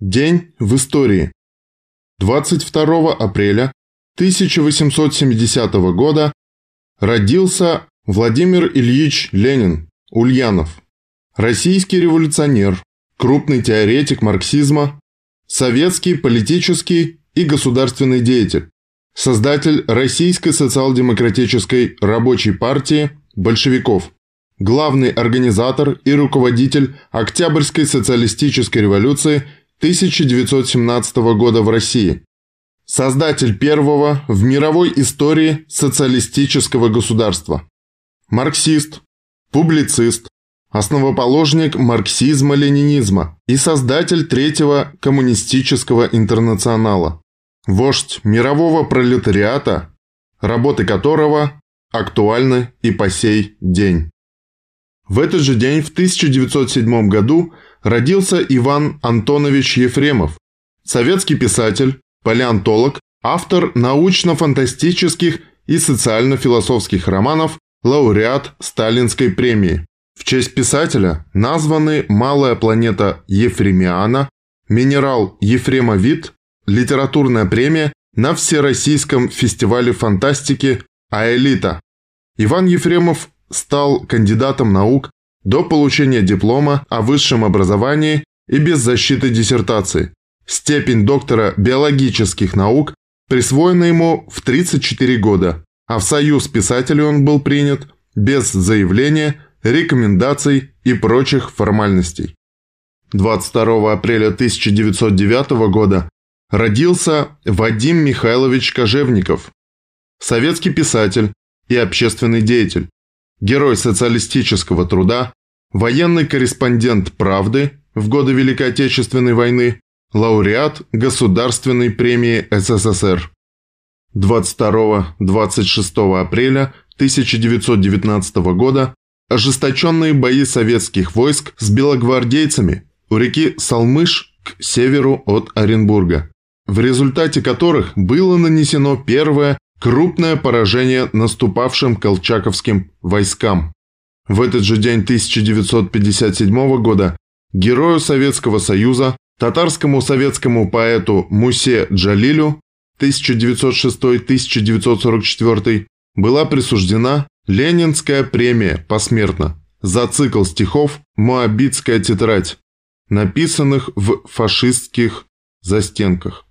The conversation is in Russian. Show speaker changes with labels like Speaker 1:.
Speaker 1: День в истории. 22 апреля 1870 года родился Владимир Ильич Ленин, Ульянов. Российский революционер, крупный теоретик марксизма, советский политический и государственный деятель, создатель Российской социал-демократической рабочей партии большевиков, главный организатор и руководитель Октябрьской социалистической революции 1917 года в России, создатель первого в мировой истории социалистического государства, марксист, публицист, основоположник марксизма-ленинизма и создатель Третьего коммунистического интернационала, вождь мирового пролетариата, работы которого актуальны и по сей день. В этот же день, в 1907 году, родился Иван Антонович Ефремов, советский писатель, палеонтолог, автор научно-фантастических и социально-философских романов, лауреат Сталинской премии. В честь писателя названы малая планета Ефремиана, минерал Ефремовит, литературная премия на Всероссийском фестивале фантастики «Аэлита». Иван Ефремов стал кандидатом наук до получения диплома о высшем образовании и без защиты диссертации. Степень доктора биологических наук присвоена ему в 34 года, а в Союз писателей он был принят без заявления, рекомендаций и прочих формальностей. 22 апреля 1909 года родился Вадим Михайлович Кожевников, советский писатель и общественный деятель, герой социалистического труда, военный корреспондент «Правды» в годы Великой Отечественной войны, лауреат Государственной премии СССР. 22-26 апреля 1919 года ожесточенные бои советских войск с белогвардейцами у реки Салмыш к северу от Оренбурга, в результате которых было нанесено первое Крупное поражение наступавшим колчаковским войскам. В этот же день 1957 года герою Советского Союза, татарскому советскому поэту Мусе Джалилю 1906-1944 была присуждена Ленинская премия посмертно за цикл стихов «Моабитская тетрадь», написанных в фашистских застенках.